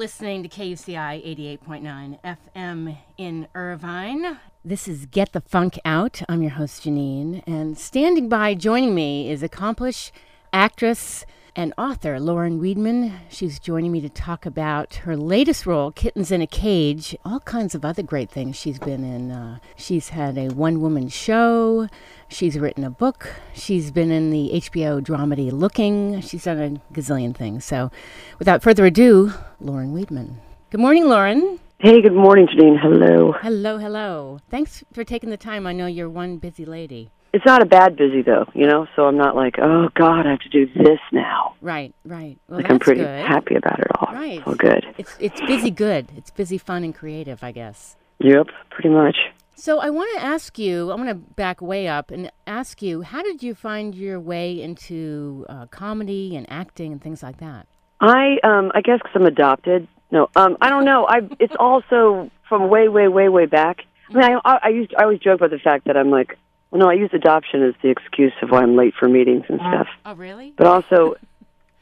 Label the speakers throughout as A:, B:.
A: listening to KUCI 88.9 FM in Irvine. This is Get the Funk Out. I'm your host, Janine. And standing by joining me is accomplished actress and author Lauren Weedman. She's joining me to talk about her latest role, Kittens in a Cage, all kinds of other great things she's been in. Uh, she's had a one woman show, she's written a book, she's been in the HBO dramedy Looking, she's done a gazillion things. So without further ado, Lauren Weedman. Good morning, Lauren.
B: Hey, good morning, Janine. Hello.
A: Hello, hello. Thanks for taking the time. I know you're one busy lady.
B: It's not a bad busy though, you know. So I'm not like, oh God, I have to do this now.
A: Right, right. Well,
B: like
A: that's
B: I'm pretty
A: good.
B: happy about it all.
A: Right.
B: It's all good.
A: It's it's busy good. It's busy fun and creative, I guess.
B: Yep, pretty much.
A: So I want to ask you. I want to back way up and ask you, how did you find your way into uh, comedy and acting and things like that?
B: I um I guess because I'm adopted. No, um I don't know. I it's also from way way way way back. I mean, I I, I used I always joke about the fact that I'm like, well, no, I use adoption as the excuse of why I'm late for meetings and stuff.
A: Oh, really?
B: But also,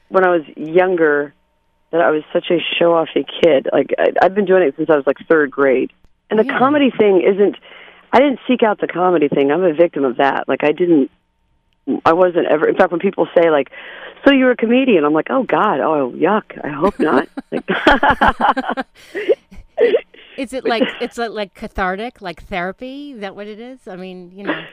B: when I was younger, that I was such a show-offy kid. Like I, I've been doing it since I was like third grade, and the
A: Really?
B: comedy thing isn't. I didn't seek out the comedy thing. I'm a victim of that. Like I didn't. I wasn't ever. In fact, when people say like, "So you're a comedian," I'm like, "Oh God, oh yuck! I hope not."
A: Is it like it's like, cathartic, like therapy? Is that what it is? I mean, you know.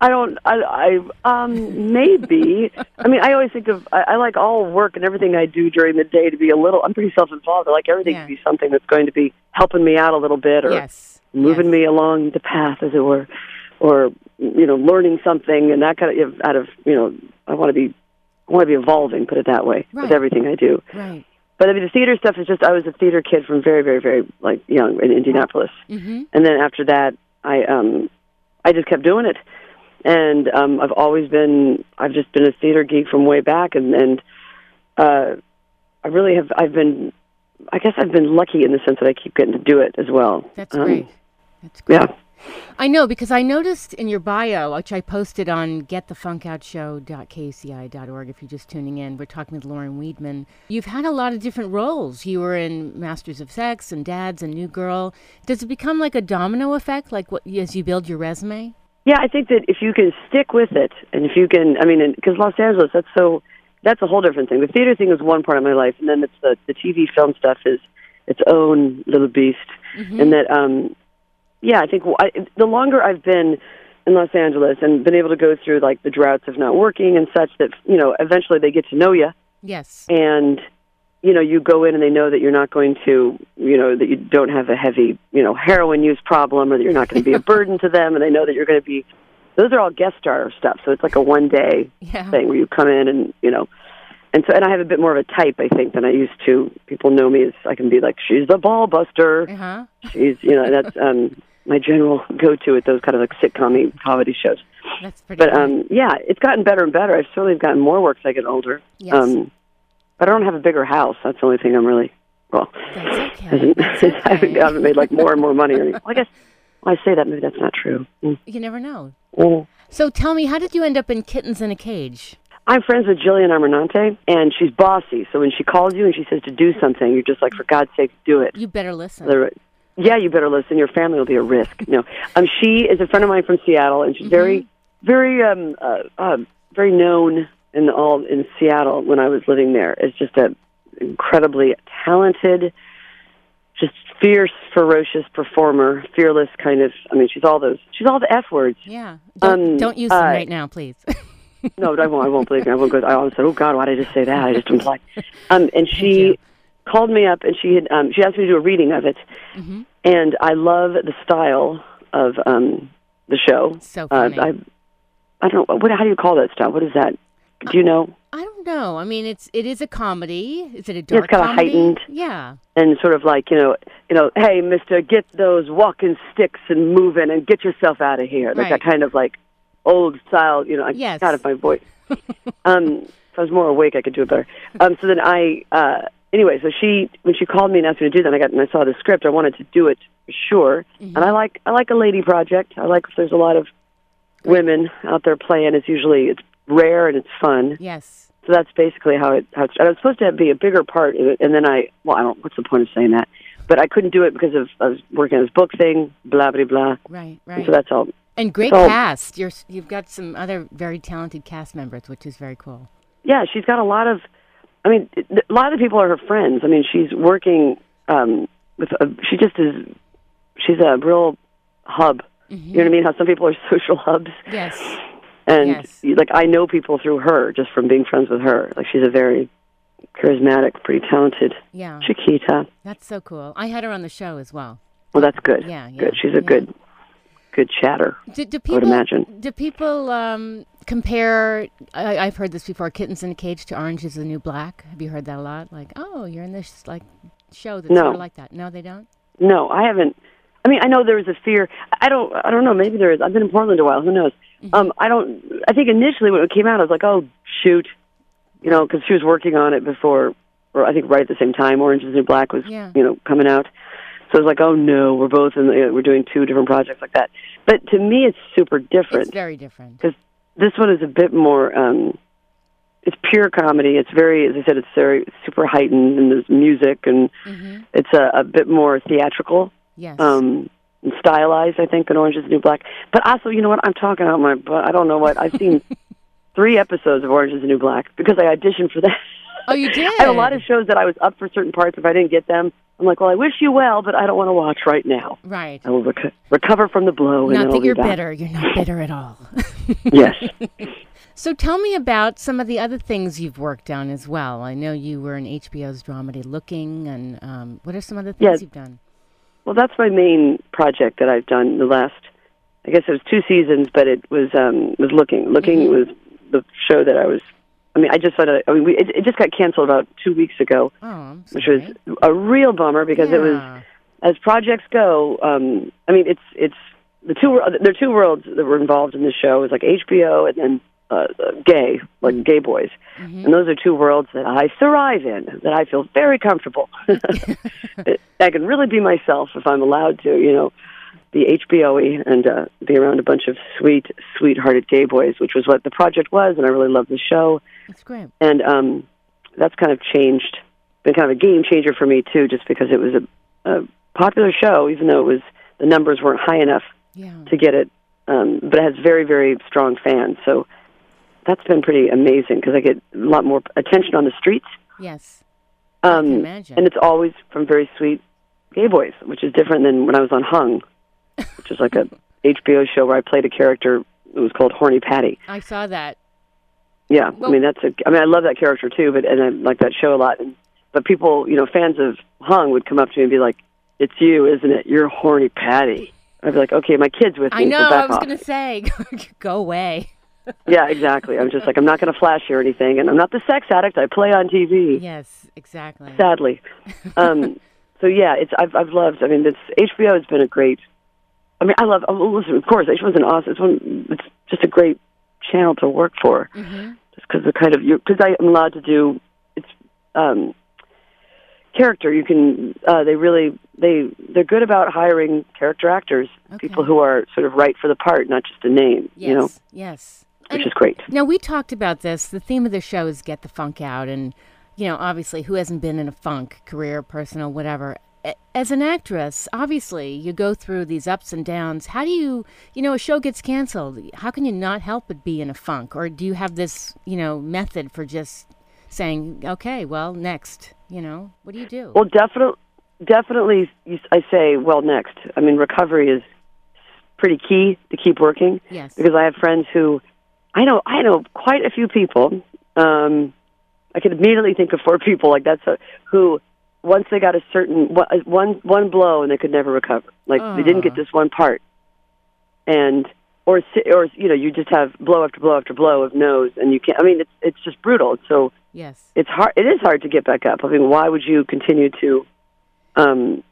B: I don't. I. I um. Maybe. I mean, I always think of. I, I like all work and everything I do during the day to be a little. I'm pretty self-involved. I like everything
A: Yeah.
B: to be something that's going to be helping me out a little bit, or
A: Yes.
B: moving
A: yes.
B: me along the path, as it were, or you know, learning something and that kind of out of you know. I want to be. I want to be evolving. Put it that way
A: Right.
B: with everything I do.
A: Right.
B: But I mean, the theater stuff is just. I was a theater kid from very, very, very like young in Indianapolis
A: Mm-hmm.
B: and then after that i um i just kept doing it and um i've always been i've just been a theater geek from way back and and uh i really have i've been i guess i've been lucky in the sense that i keep getting to do it as well
A: That's
B: Um,
A: great. That's great.
B: yeah
A: I know because I noticed in your bio, which I posted on getthefunkoutshow.kuci.org if you're just tuning in, we're talking with Lauren Weedman. You've had a lot of different roles. You were in Masters of Sex and Dads and New Girl. Does it become like a domino effect, like what as you build your resume?
B: yeah i think that if you can stick with it and if you can i mean because los angeles that's so that's a whole different thing the theater thing is one part of my life and then it's the the tv film stuff is its own little beast and that um yeah i think I, the longer i've been in los angeles and been able to go through like the droughts of not working and such that you know eventually they get to know you
A: Yes.
B: and you know you go in and they know that you're not going to you know that you don't have a heavy you know heroin use problem or that you're not going to be a burden to them and they know that you're going to be those are all guest star stuff so it's like a one day
A: Yeah.
B: thing where you come in and you know and so and I have a bit more of a type I think than I used to people know me as I can be like she's the ball buster
A: Uh huh.
B: she's you know that's um my general go to at those kind of like sitcom comedy shows
A: That's pretty.
B: but um yeah it's gotten better and better I've certainly gotten more work as I get older
A: Yes.
B: um but I don't have a bigger house that's the only thing I'm really well
A: That's okay. That's
B: I haven't. I haven't made like more and more money. Or anything. Well, I guess when I say that, maybe that's not true. Mm.
A: You never know.
B: Mm.
A: So tell me, how did you end up in Kittens in a Cage?
B: I'm friends with Jillian Armenante, and she's bossy. So when she calls you and she says to do something, you're just like, for God's sake, do it.
A: You better listen.
B: Yeah, you better listen. Your family will be at risk. No, um, she is a friend of mine from Seattle, and she's very, very, um, uh, uh, very known in all in Seattle. When I was living there, as just a incredibly talented, just fierce, ferocious performer, fearless kind of. I mean, she's all those. She's all the f words.
A: Yeah. Don't,
B: Um,
A: don't use them
B: uh,
A: right now, please.
B: No, I won't. I won't believe me. I won't go. I always said, "Oh God, why did I just say that?" I just implied. Um, and she called me up, and she had um, she asked me to do a reading of it,
A: Mhm.
B: And I love the style of um, the show.
A: So
B: Uh. I I don't. Know what? How do you call that style? What is that? Do you know?
A: I don't know. I mean, it's it is a comedy. Is it a dark?
B: it's
A: dark
B: kinda heightened.
A: Yeah.
B: And sort of like you know, you know, hey, Mister, get those walking sticks and moving, and get yourself out of here. Like
A: Right.
B: that kind of like old style. You know, I
A: Yes.
B: got it my voice. um, if I was more awake, I could do it better. Um, so then I, uh, anyway, so she when she called me and asked me to do that, I got and I saw the script. I wanted to do it for sure,
A: Mm-hmm.
B: and I like I like a lady project. I like if there's a lot of women out there playing. It's usually it's rare and it's fun.
A: Yes.
B: so that's basically how it. How I was supposed to have, be a bigger part of it, and then I. Well, I don't. What's the point of saying that? But I couldn't do it because of I was working on this book thing. Blah blah blah.
A: Right,
B: And
A: right.
B: so that's all.
A: and great
B: so-
A: cast. You're you've got some other very talented cast members, which is very cool.
B: Yeah, she's got a lot of. I mean, a lot of the people are her friends. I mean, she's working um, with. A, she just is. She's a real hub. You know what I mean? How some people are social hubs,
A: Yes.
B: and
A: Yes.
B: like I know people through her just from being friends with her. Like she's a very charismatic, pretty talented
A: Yeah.
B: Chiquita.
A: That's so cool. I had her on the show as well.
B: Well, that's good.
A: Yeah, yeah,
B: good. She's a
A: yeah.
B: good, good chatter.
A: Do, do
B: I
A: people
B: would imagine.
A: do people um, compare? I, I've heard this before. Kittens in a Cage to Orange is the New Black. Have you heard that a lot? Like, oh, you're in this like show that's
B: No.
A: sort of like that. No, they don't.
B: No, I haven't. I mean, I know there was a fear. I don't. I don't know. Maybe there is. I've been in Portland a while. Who knows?
A: Mm-hmm.
B: Um, I don't. I think initially when it came out, I was like, oh shoot, you know, because she was working on it before, or I think right at the same time, Orange is the New Black was,
A: Yeah.
B: you know, coming out. So I was like, oh no, we're both in. The, we're doing two different projects like that. But to me, it's super
A: It's
B: different.
A: very different.
B: This one is a bit more. um It's pure comedy. It's very, as I said, it's very super heightened, and there's music, and
A: hmm
B: it's a, a bit more theatrical
A: Yes.
B: um and stylized I think than Orange is the New Black. But also, you know what? I'm talking out my butt. I don't know what. I've seen three episodes of Orange is the New Black because I auditioned for that.
A: Oh, you did.
B: I have a lot of shows that I was up for certain parts. If I didn't get them, I'm like, well, I wish you well, but I don't want to watch right now.
A: right.
B: I will rec- recover from the blow. and
A: Not that you're
B: back.
A: bitter. You're not bitter at all.
B: Yes.
A: So tell me about some of the other things you've worked on as well. I know you were in HBO's dramedy Looking, and um, what are some other things
B: Yes.
A: you've done?
B: Well, that's my main project that I've done the last. I guess it was two seasons, but it was um was looking. Looking
A: Mm-hmm.
B: was the show that I was. I mean, I just thought. I mean, we, it, it just got canceled about two weeks ago,
A: Oh,
B: which was a real bummer because it was as projects go. Um, I mean, it's it's the two. There are two worlds that were involved in the show. It was like HBO and then uh, uh, gay, like gay boys,
A: Mm-hmm.
B: and those are two worlds that I thrive in. That I feel very comfortable. I can really be myself if I'm allowed to. You know, be HBO-y and uh, be around a bunch of sweet, sweethearted gay boys, which was what the project was, and I really loved the show
A: That's great.
B: and um, that's kind of changed, been kind of a game changer for me too, just because it was a, a popular show, even though it was the numbers weren't high enough
A: Yeah.
B: to get it, um, but it has very very strong fans. So that's been pretty amazing because I get a lot more attention on the streets,
A: Yes.
B: Um,
A: imagine.
B: and it's always from very sweet gay boys, which is different than when I was on Hung, is like a HBO show where I played a character. It was called Horny Patty.
A: I saw that.
B: Yeah,
A: Well-
B: I mean that's a. I mean I love that character too, but and I like that show a lot. And, but people, you know, fans of Hung would come up to me and be like, "It's you, isn't it? You're horny Patty." I'd be like, "Okay, my kid's with me,
A: I know.
B: so
A: I was going to say, go away.
B: Yeah, exactly. I'm just like, I'm not going to flash you or anything, and I'm not the sex addict I play on TV.
A: Yes, exactly.
B: Sadly, um, so yeah, it's I've I've loved. I mean, it's HBO has been a great. I mean, I love. Oh, listen, of course, HBO's an awesome. It's one. It's just a great channel to work for.
A: hmm
B: just because the kind of you because I'm allowed to do it's um character you can uh they really they they're good about hiring character actors people who are sort of right for the part not just a name
A: Yes.
B: you know
A: Yes.
B: which
A: And-
B: is great
A: Now we talked about this. The theme of the show is get the funk out, and you know, obviously, who hasn't been in a funk, career, personal, whatever. As an actress, obviously, you go through these ups and downs. How do you, you know, a show gets canceled? How can you not help but be in a funk, or do you have this, you know, method for just saying, okay, well, next, you know, what do you do?
B: well definitely definitely i say well next i mean recovery is pretty key to keep working
A: yes.
B: because I have friends who I know I know quite a few people. Um, I can immediately think of four people like that's a, who once they got a certain one- one blow and they could never recover. Like they didn't get
A: Ah.
B: this one part, and or or you know you just have blow after blow after blow of no's and you can't. I mean it's it's just brutal. So
A: Yes.
B: it's hard. It is hard to get back up. I mean, why would you continue to? Um,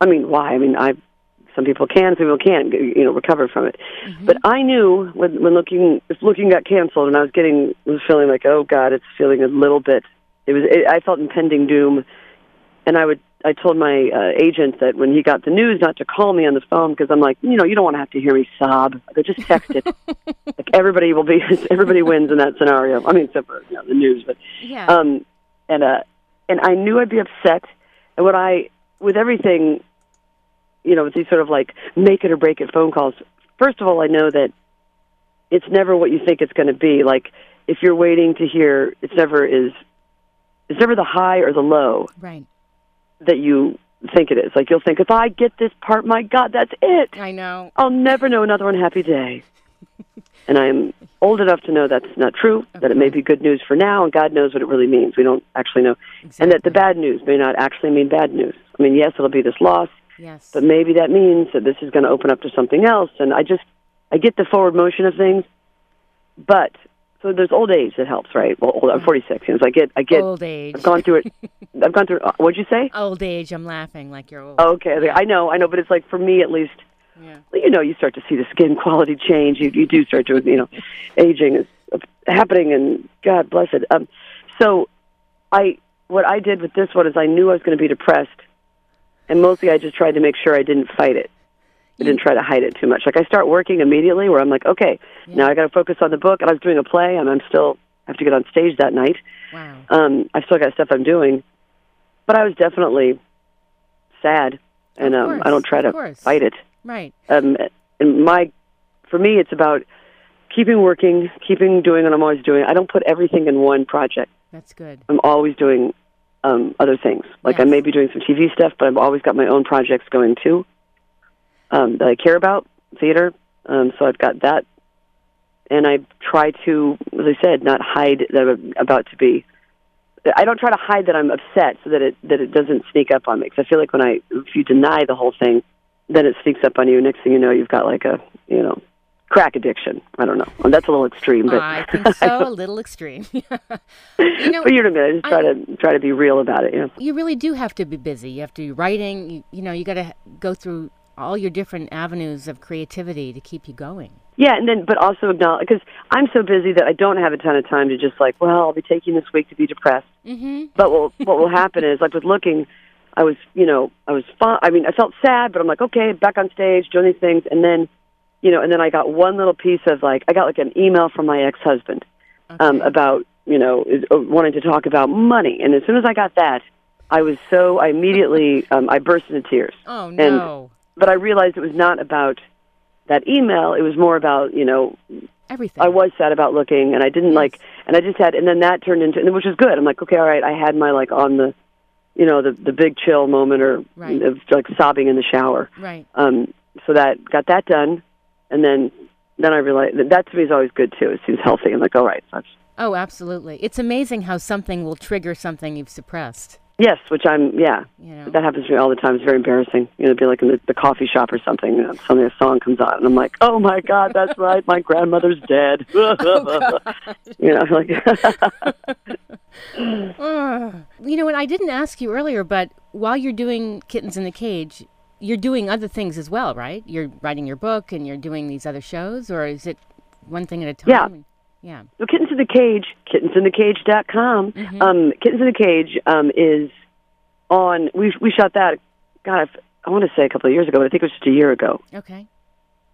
B: I mean, why? I mean, I. Some people can, some people can't. You know, recover from it. But I knew when when looking if looking got canceled, and I was getting was feeling like, oh God, it's feeling a little bit. It was. It, I felt impending doom, and I would I told my uh, agent that when he got the news, not to call me on the phone because I'm like, you know, you don't want to have to hear me sob. I go, just text it. like everybody will be, everybody wins in that scenario. I mean, except for you know, the news, but
A: Yeah.
B: um, and uh, and I knew I'd be upset. And what I, with everything, you know, with these sort of like make it or break it phone calls. First of all, I know that it's never what you think it's going to be. Like if you're waiting to hear, it's never is. It's never the high or the low
A: right.
B: That you think it is. Like you'll think, if I get this part, my God, that's it.
A: I know.
B: I'll never know another unhappy day. and I'm old enough to know that's not true. That it may be good news for now, and God knows what it really means. We don't actually know, and that the bad news may not actually mean bad news. I mean, yes, it'll be this loss,
A: Yes.
B: but maybe that means that this is going to open up to something else. And I just, I get the forward motion of things, but so there's old age that helps, right? Well, old, I'm 46, you know, so I get, I get,
A: old age.
B: I've gone through it. I've gone through. Uh, what'd you say?
A: Old age. I'm laughing like you're old.
B: Okay, okay, I know, I know, but it's like for me at least.
A: Yeah.
B: you know, you start to see the skin quality change. You you do start to you know, aging is happening, and God bless it. Um, so, I what I did with this one is I knew I was going to be depressed, and mostly I just tried to make sure I didn't fight it. I didn't try to hide it too much. Like I start working immediately, where I'm like, okay, now I got to focus on the book, and I was doing a play, and I'm still have to get on stage that night.
A: Wow.
B: Um, I've still got stuff I'm doing, but I was definitely sad, and um,
A: course,
B: I don't try to fight it
A: Right.
B: um, and my for me it's about keeping working keeping doing what i'm always doing i don't put everything in one project
A: That's good.
B: i'm always doing um, other things like i may be doing some tv stuff but i've always got my own projects going too um, that i care about theater um, so i've got that and i try to as i said not hide that i'm about to be I don't try to hide that I'm upset so that it that it doesn't sneak up on me. Because I feel like when I if you deny the whole thing, then it sneaks up on you. Next thing you know, you've got like a you know crack addiction. I don't know. And that's a little extreme, but
A: I think so. a little extreme. you know,
B: but you know what I mean. I just try to try to be real about it. You know,
A: you really do have to be busy. You have to be writing. You, you know, you got to go through all your different avenues of creativity to keep you going.
B: Yeah, and then but also acknowledge because I'm so busy that I don't have a ton of time to just like, well, I'll be taking this week to be depressed.
A: Mm-hmm.
B: But what what will happen is like with looking, I was you know I was fun. I mean I felt sad, but I'm like okay, back on stage doing these things, and then you know, and then I got one little piece of like I got like an email from my ex husband um, about you know uh, wanting to talk about money, and as soon as I got that, I was so I immediately um, I burst into tears.
A: Oh no!
B: But I realized it was not about that email; it was more about you know
A: Everything.
B: I was sad about looking, and I didn't like, and I just had, and then that turned into, and which was good. I'm like, okay, all right, I had my like on the, you know, the the big chill moment or
A: Right.
B: of like sobbing in the shower.
A: Right.
B: Um, so that got that done, and then then I realized that, that to me is always good too. It seems healthy. I'm like, all right, that's
A: Oh, absolutely. It's amazing how something will trigger something you've suppressed.
B: Yes, which I'm yeah.
A: You know.
B: That happens to me all the time. It's very embarrassing. You know, it'd be like in the, the coffee shop or something. You know, suddenly a song comes on, and I'm like, "Oh my God, that's right. My grandmother's dead."
A: Oh,
B: you know, like
A: Ugh. you know, and I didn't ask you earlier, but while you're doing Kittens in the Cage, you're doing other things as well, right? You're writing your book and you're doing these other shows, or is it one thing at a time?
B: Yeah.
A: Yeah.
B: So Kittens in the Cage, kittensinthecage.com.
A: Mm-hmm.
B: Um, Kittens in the Cage um, is on. We we shot that. God, I, I want to say a couple of years ago, but I think it was just a year ago.
A: Okay.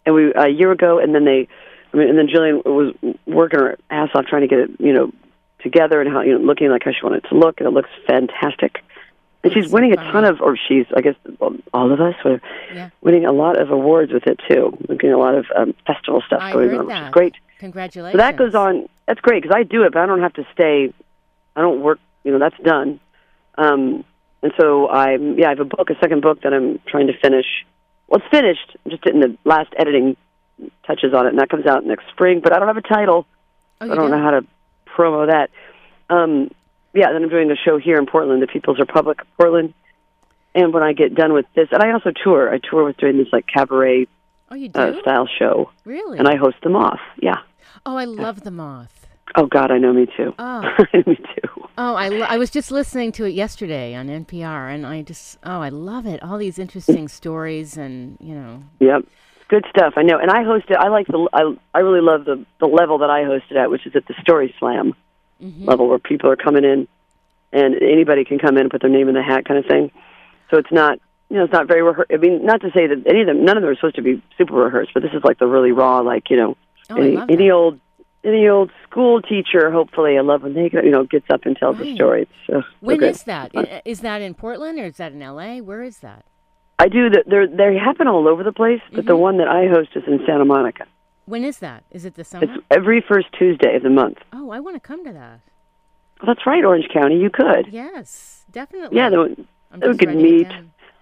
B: And we a year ago, and then they, I mean, and then Jillian was working her ass off trying to get it, you know, together and how you know looking like how she wanted it to look, and it looks fantastic. And she's winning a ton of, or she's, I guess, all of us are
A: Yeah.
B: winning a lot of awards with it too. We're getting a lot of um, festival stuff
A: I
B: going on, which is great.
A: Congratulations.
B: So that goes on. That's great because I do it, but I don't have to stay. I don't work. You know, that's done. Um, and so I'm yeah, I have a book, a second book that I'm trying to finish. Well, it's finished. I'm just getting the last editing touches on it, and that comes out next spring. But I don't have a title.
A: Oh,
B: I don't
A: do?
B: know how to promo that. Um, yeah, then I'm doing a show here in Portland, the People's Republic of Portland. And when I get done with this, and I also tour. I tour with doing this like cabaret
A: Oh, you do?
B: uh, style show,
A: really?
B: and I host the Moth. Yeah.
A: oh, I love the moth.
B: Oh God, I know me too.
A: Oh.
B: me too.
A: Oh, I, lo- I was just listening to it yesterday on NPR, and I just oh, I love it. All these interesting stories, and you know,
B: Yep. Good stuff. I know. And I hosted I like the I I really love the the level that I hosted at, which is at the Story Slam
A: Mm-hmm.
B: level where people are coming in and anybody can come in and put their name in the hat kind of thing. So it's not you know it's not very rehearsed. I mean, not to say that any of them, none of them are supposed to be super rehearsed, but this is like the really raw, like you know,
A: Oh,
B: any, any old any old school teacher. Hopefully, I love when they you know gets up and tells
A: Right.
B: a story. It's so, so
A: When
B: good.
A: is that? Is that in Portland or is that in LA? Where is that?
B: I do. They they happen all over the place, but
A: Mm-hmm.
B: the one that I host is in Santa Monica.
A: When is that? Is it the summer?
B: It's every first Tuesday of the month.
A: oh, I want to come to that.
B: Well, that's right, Orange County. You could.
A: Yes, definitely.
B: Yeah, the, we could meet.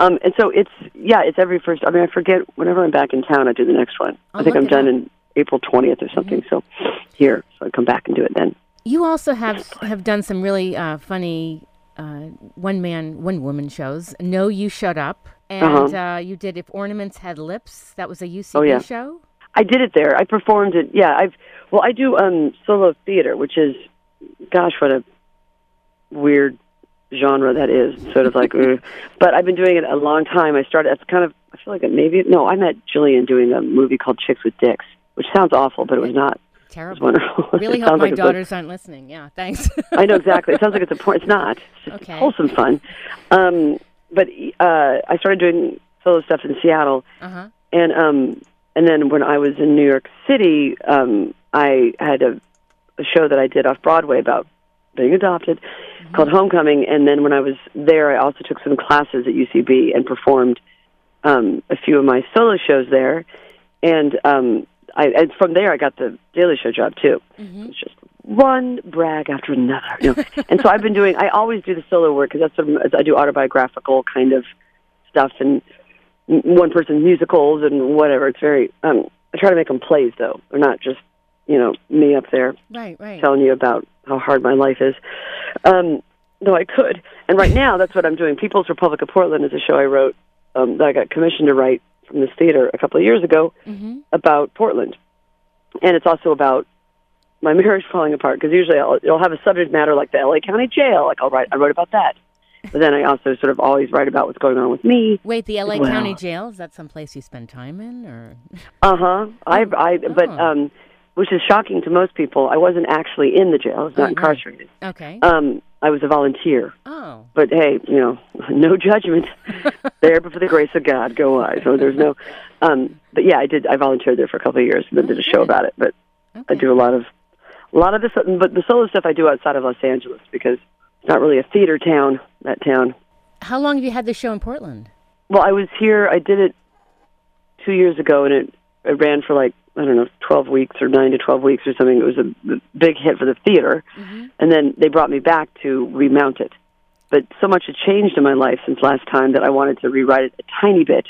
B: Um, and so it's yeah, it's every first. I mean, I forget whenever I'm back in town, I do the next one.
A: I'll
B: I think I'm done
A: up.
B: in April 20th or something. So here, so I come back and do it then.
A: You also have have done some really uh, funny uh, one man one woman shows. No, you shut up, and
B: Uh-huh.
A: uh, you did if ornaments had lips. That was a UCB
B: Oh, yeah.
A: show.
B: I did it there. I performed it. Yeah, I've well, I do um solo theater, which is, gosh, what a weird genre that is. Sort of like, uh, but I've been doing it a long time. I started. It's kind of. I feel like it maybe no. I met Jillian doing a movie called Chicks with Dicks, which sounds awful, but it was not. It was
A: Terrible.
B: wonderful.
A: Really hope my
B: like
A: daughters aren't listening. Yeah, thanks.
B: I know exactly. It sounds like it's a. It's not. It's just
A: Okay.
B: wholesome fun. Um, but uh, I started doing solo stuff in Seattle,
A: uh huh.
B: and um, and then when I was in New York City, um, I had a, a show that I did off Broadway about being adopted, called Homecoming. And then when I was there, I also took some classes at UCB and performed um, a few of my solo shows there. And um, I, and from there, I got the Daily Show job too. It's just one brag after another. You know? and so I've been doing. I always do the solo work because that's sort of, I do autobiographical kind of stuff and one person musicals and whatever. It's very. Um, I try to make them plays though. They're not just you know me up there
A: Right, right.
B: telling you about how hard my life is. Um, though I could. And right now, that's what I'm doing. People's Republic of Portland is a show I wrote um, that I got commissioned to write from this theater a couple of years ago
A: hmm
B: about Portland. And it's also about my marriage falling apart because usually I'll, it'll have a subject matter like the LA County Jail. Like I'll write, I wrote about that. But then I also sort of always write about what's going on with me.
A: Wait, the LA
B: Well-
A: County Jail is that someplace you spend time in, or
B: Uh huh. I, I, but
A: Oh.
B: um, which is shocking to most people. I wasn't actually in the jail. I was
A: Oh,
B: not
A: right.
B: incarcerated.
A: okay?
B: Um, I was a volunteer.
A: oh,
B: but hey, you know, no judgment there, but for the grace of God, go I. So there's no, um, but yeah, I did. I volunteered there for a couple of years and then did a show about it. But I do a lot of, a lot of this, but the solo stuff I do outside of Los Angeles because it's not really a theater town. That town.
A: How long have you had the show in Portland?
B: Well, I was here. I did it two years ago, and it it ran for like I don't know, twelve weeks or nine to twelve weeks or something. It was a big hit for the theater, and then they brought me back to remount it. But so much had changed in my life since last time that I wanted to rewrite it a tiny bit.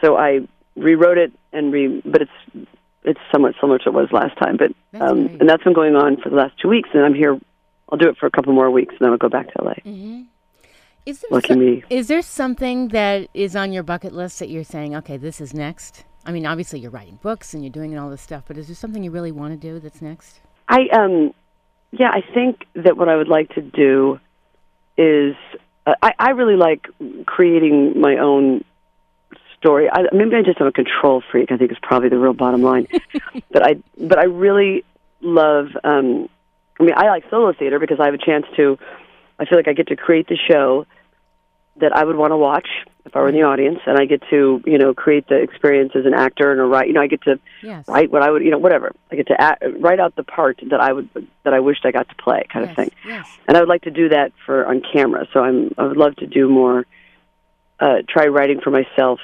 B: So I rewrote it and re, but it's it's somewhat similar to what it was last time. But
A: That's
B: um,
A: great.
B: and that's been going on for the last two weeks, and I'm here. I'll do it for a couple more weeks, and then I'll go back to LA.
A: Is there
B: Lucky me.
A: Is there something that is on your bucket list that you're saying, okay, this is next? I mean, obviously you're writing books and you're doing all this stuff, but is there something you really want to do that's next?
B: I um yeah, I think that what I would like to do is uh, I I really like creating my own story. I maybe I just am a control freak. I think is probably the real bottom line. but I but I really love um I mean I like solo theater because I have a chance to I feel like I get to create the show that I would want to watch if I were in the audience and I get to, you know, create the experience as an actor and a write, you know, I get to
A: Yes.
B: write what I would, you know, whatever. I get to act, write out the part that I would that I wished I got to play, kind
A: yes.
B: of thing.
A: Yes.
B: And I would like to do that for on camera. So I'm I would love to do more. Uh, try writing for myself,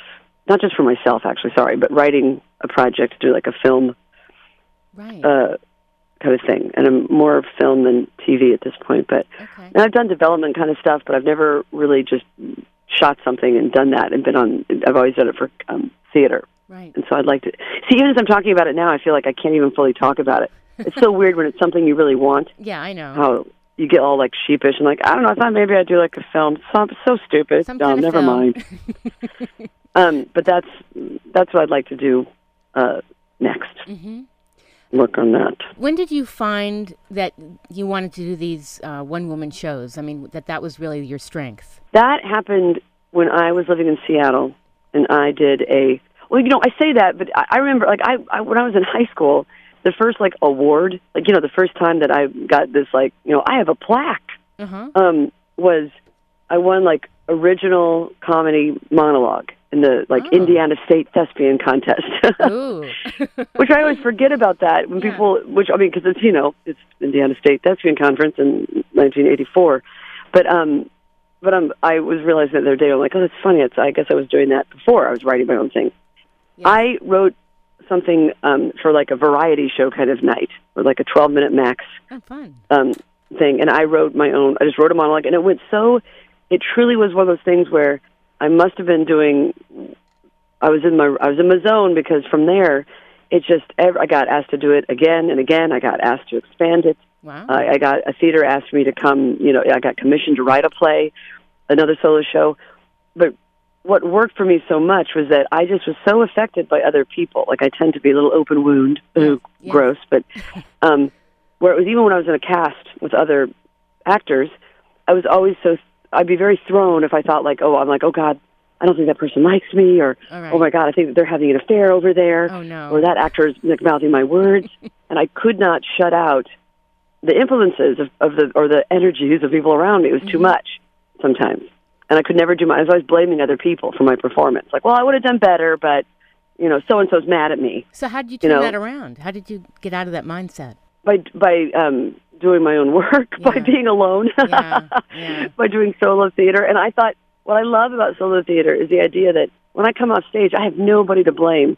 B: not just for myself, actually. Sorry, but writing a project to do like a film
A: Right.
B: uh, kind of thing, and I'm more of film than TV at this point. But
A: okay.
B: and I've done development kind of stuff, but I've never really just shot something and done that and been on. I've always done it for um, theater.
A: Right.
B: And so I'd like to see. Even as I'm talking about it now, I feel like I can't even fully talk about it. It's so weird when it's something you really want.
A: Yeah, I know.
B: How you get all like sheepish and like I don't know. I thought maybe I'd do like a film. So so stupid.
A: Some
B: no, never
A: film.
B: mind. um, but that's that's what I'd like to do uh, next.
A: hmm
B: Work on that.
A: When did you find that you wanted to do these uh, one woman shows? I mean, that that was really your strength.
B: That happened when I was living in Seattle, and I did a. Well, you know, I say that, but I, I remember, like, I, I when I was in high school, the first like award, like you know, the first time that I got this, like, you know, I have a plaque,
A: Uh huh.
B: um, was I won like original comedy monologue in the like
A: Oh.
B: Indiana State thespian contest. Which I always forget about that when
A: Yeah.
B: people, which I mean, because it's you know it's Indiana State Thespian Conference in 1984, but um, but um, I was realizing the other day, I'm like, oh, that's funny. It's I guess I was doing that before. I was writing my own thing.
A: Yeah.
B: I wrote something um for like a variety show kind of night, or like a 12 minute max
A: oh, fun.
B: um thing, and I wrote my own. I just wrote a monologue, and it went so. It truly was one of those things where I must have been doing. I was in my I was in my zone because from there, it just I got asked to do it again and again. I got asked to expand it.
A: Wow.
B: I, I got a theater asked me to come. You know, I got commissioned to write a play, another solo show. But what worked for me so much was that I just was so affected by other people. Like I tend to be a little open wound, ooh,
A: Yeah.
B: gross. But um, where it was even when I was in a cast with other actors, I was always so. I'd be very thrown if I thought like, oh, I'm like, oh God, I don't think that person likes me, or
A: right.
B: oh my God, I think that they're having an affair over there,
A: Oh, no.
B: or that actor is like mouthing my words, and I could not shut out the influences of, of the or the energies of people around me. It was too
A: Mm-hmm.
B: much sometimes, and I could never do my. I was always blaming other people for my performance. Like, well, I would have done better, but you know, so and so's mad at me
A: So how did you
B: you
A: turn
B: know-
A: that around? How did you get out of that mindset?
B: By by um, doing my own work, by being alone,
A: Yeah, yeah.
B: by doing solo theater. And I thought what I love about solo theater is the idea that when I come off stage, I have nobody to blame.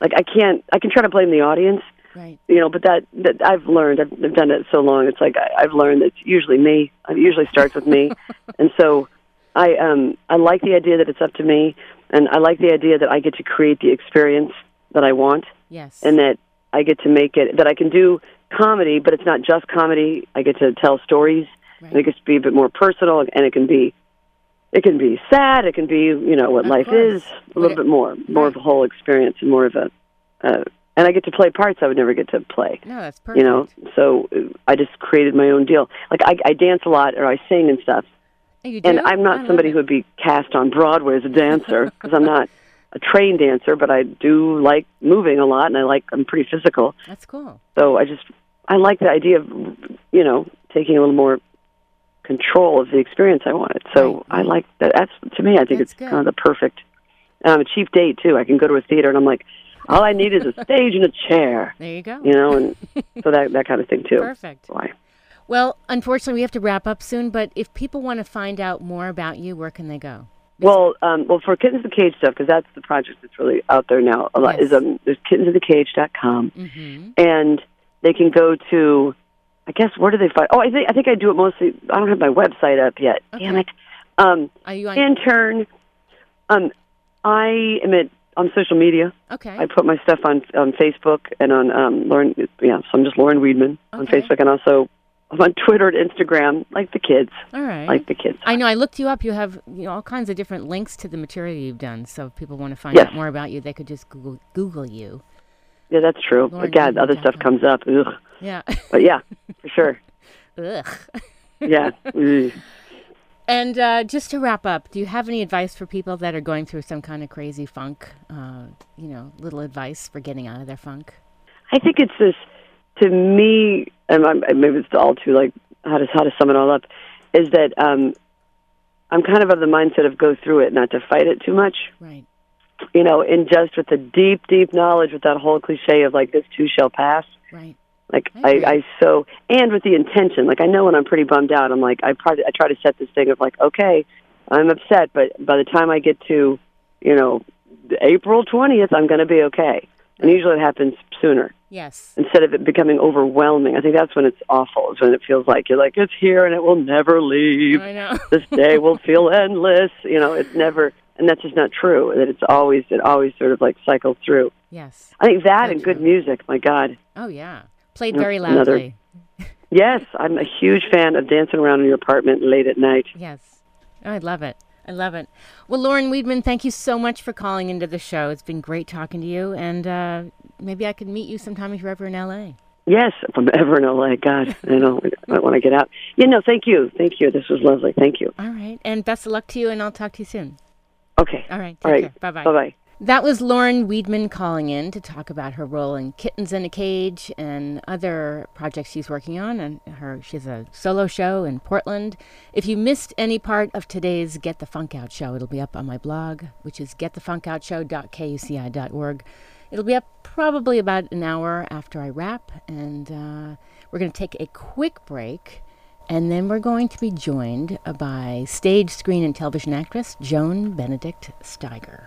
B: Like I can't, I can try to blame the audience,
A: Right.
B: you know, but that, that I've learned, I've, I've done it so long. It's like I, I've learned that it's usually me. It usually starts with me, and so I um I like the idea that it's up to me, and I like the idea that I get to create the experience that I want,
A: Yes.
B: and that I get to make it that I can do comedy, but it's not just comedy. I get to tell stories, and it gets to be a bit more personal, and it can be. It can be sad. It can be, you know, what
A: Of
B: life
A: course.
B: is. A little
A: What-
B: bit more, more of a whole experience, and more of a. Uh, and I get to play parts I would never get to play
A: No, that's perfect.
B: you know so uh, i just created my own deal like i i dance a lot or i sing and stuff
A: you do?
B: and i'm not somebody
A: it.
B: who would be cast on broadway as a dancer because i'm not a trained dancer but i do like moving a lot and i like i'm pretty physical
A: That's cool.
B: so i just i like the idea of you know taking a little more control of the experience i wanted so
A: Right.
B: i like that that's to me i think
A: That's
B: it's
A: good.
B: kind of the perfect and i'm a cheap date too i can go to a theater and i'm like all i need is a stage and a chair
A: There you go.
B: you know and so that that kind of thing too
A: Perfect.
B: why
A: Well, unfortunately, we have to wrap up soon, but if people want to find out more about you, where can they go?
B: Well, um, well, for Kittens in the Cage stuff, because that's the project that's really out there now. A lot
A: Yes.
B: is um, there's kittensinthecage.com,
A: Mm-hmm.
B: and they can go to. I guess where do they find? Oh, I think I think I do it mostly. I don't have my website up yet. Damn it. Um,
A: Are you on?
B: intern. Um, I am at on social media.
A: okay.
B: I put my stuff on on Facebook and on um, Lauren. Yeah, so I'm just Lauren Weedman on Facebook, and also I'm on Twitter and Instagram, like the kids,
A: All right.
B: like the kids.
A: I know. I looked you up. You have you know, all kinds of different links to the material you've done. So if people want to find
B: Yes.
A: out more about you, they could just Google Google you.
B: Yeah, that's true. But God, other stuff comes up. Ugh.
A: Yeah.
B: But yeah, for sure.
A: Ugh.
B: Yeah. Ugh.
A: And uh, just to wrap up, do you have any advice for people that are going through some kind of crazy funk? Uh, you know, little advice for getting out of their funk.
B: I think it's this. To me, and I'm, maybe it's all too like how to how to sum it all up, is that um, I'm kind of of the mindset of go through it, not to fight it too much.
A: Right.
B: You know, and just with the deep, deep knowledge, with that whole cliche of like this too shall pass.
A: Right.
B: Like
A: I
B: I. I so and with the intention, like I know when I'm pretty bummed out, I'm like I probably I try to set this thing of like okay, I'm upset, but by the time I get to, you know, April twentieth, I'm going to be okay. And usually it happens sooner
A: Yes.
B: instead of it becoming overwhelming. I think that's when it's awful. Is when it feels like you're like it's here and it will never leave.
A: I know.
B: this day will feel endless. You know, it's never, and that's just not true. That it's always it always sort of like cycles through.
A: yes.
B: I think that
A: So
B: and good music. My God.
A: Oh yeah. Played
B: That's
A: very
B: another-
A: loudly.
B: Yes, I'm a huge fan of dancing around in your apartment late at night.
A: Yes. Oh, I love it. I love it. Well, Lauren Weedman, thank you so much for calling into the show. It's been great talking to you, and uh, maybe I could meet you sometime if you're ever in LA.
B: Yes, if I'm ever in LA, God, I know want to get out. Yeah, no, thank you, thank you. This was lovely. Thank you.
A: All right. And best of luck to you, and I'll talk to you soon.
B: Okay.
A: All right. Take
B: All right.
A: Bye bye.
B: Bye bye.
A: That was Lauren Weedman calling in to talk about her role in Kittens in a Cage and other projects she's working on. And her, she has a solo show in Portland. If you missed any part of today's Get the Funk Out show, it'll be up on my blog, which is getthefunkoutshow.kuci.org. It'll be up probably about an hour after I wrap, and uh, we're going to take a quick break. And then we're going to be joined by stage, screen, and television actress Joan Benedict Steiger.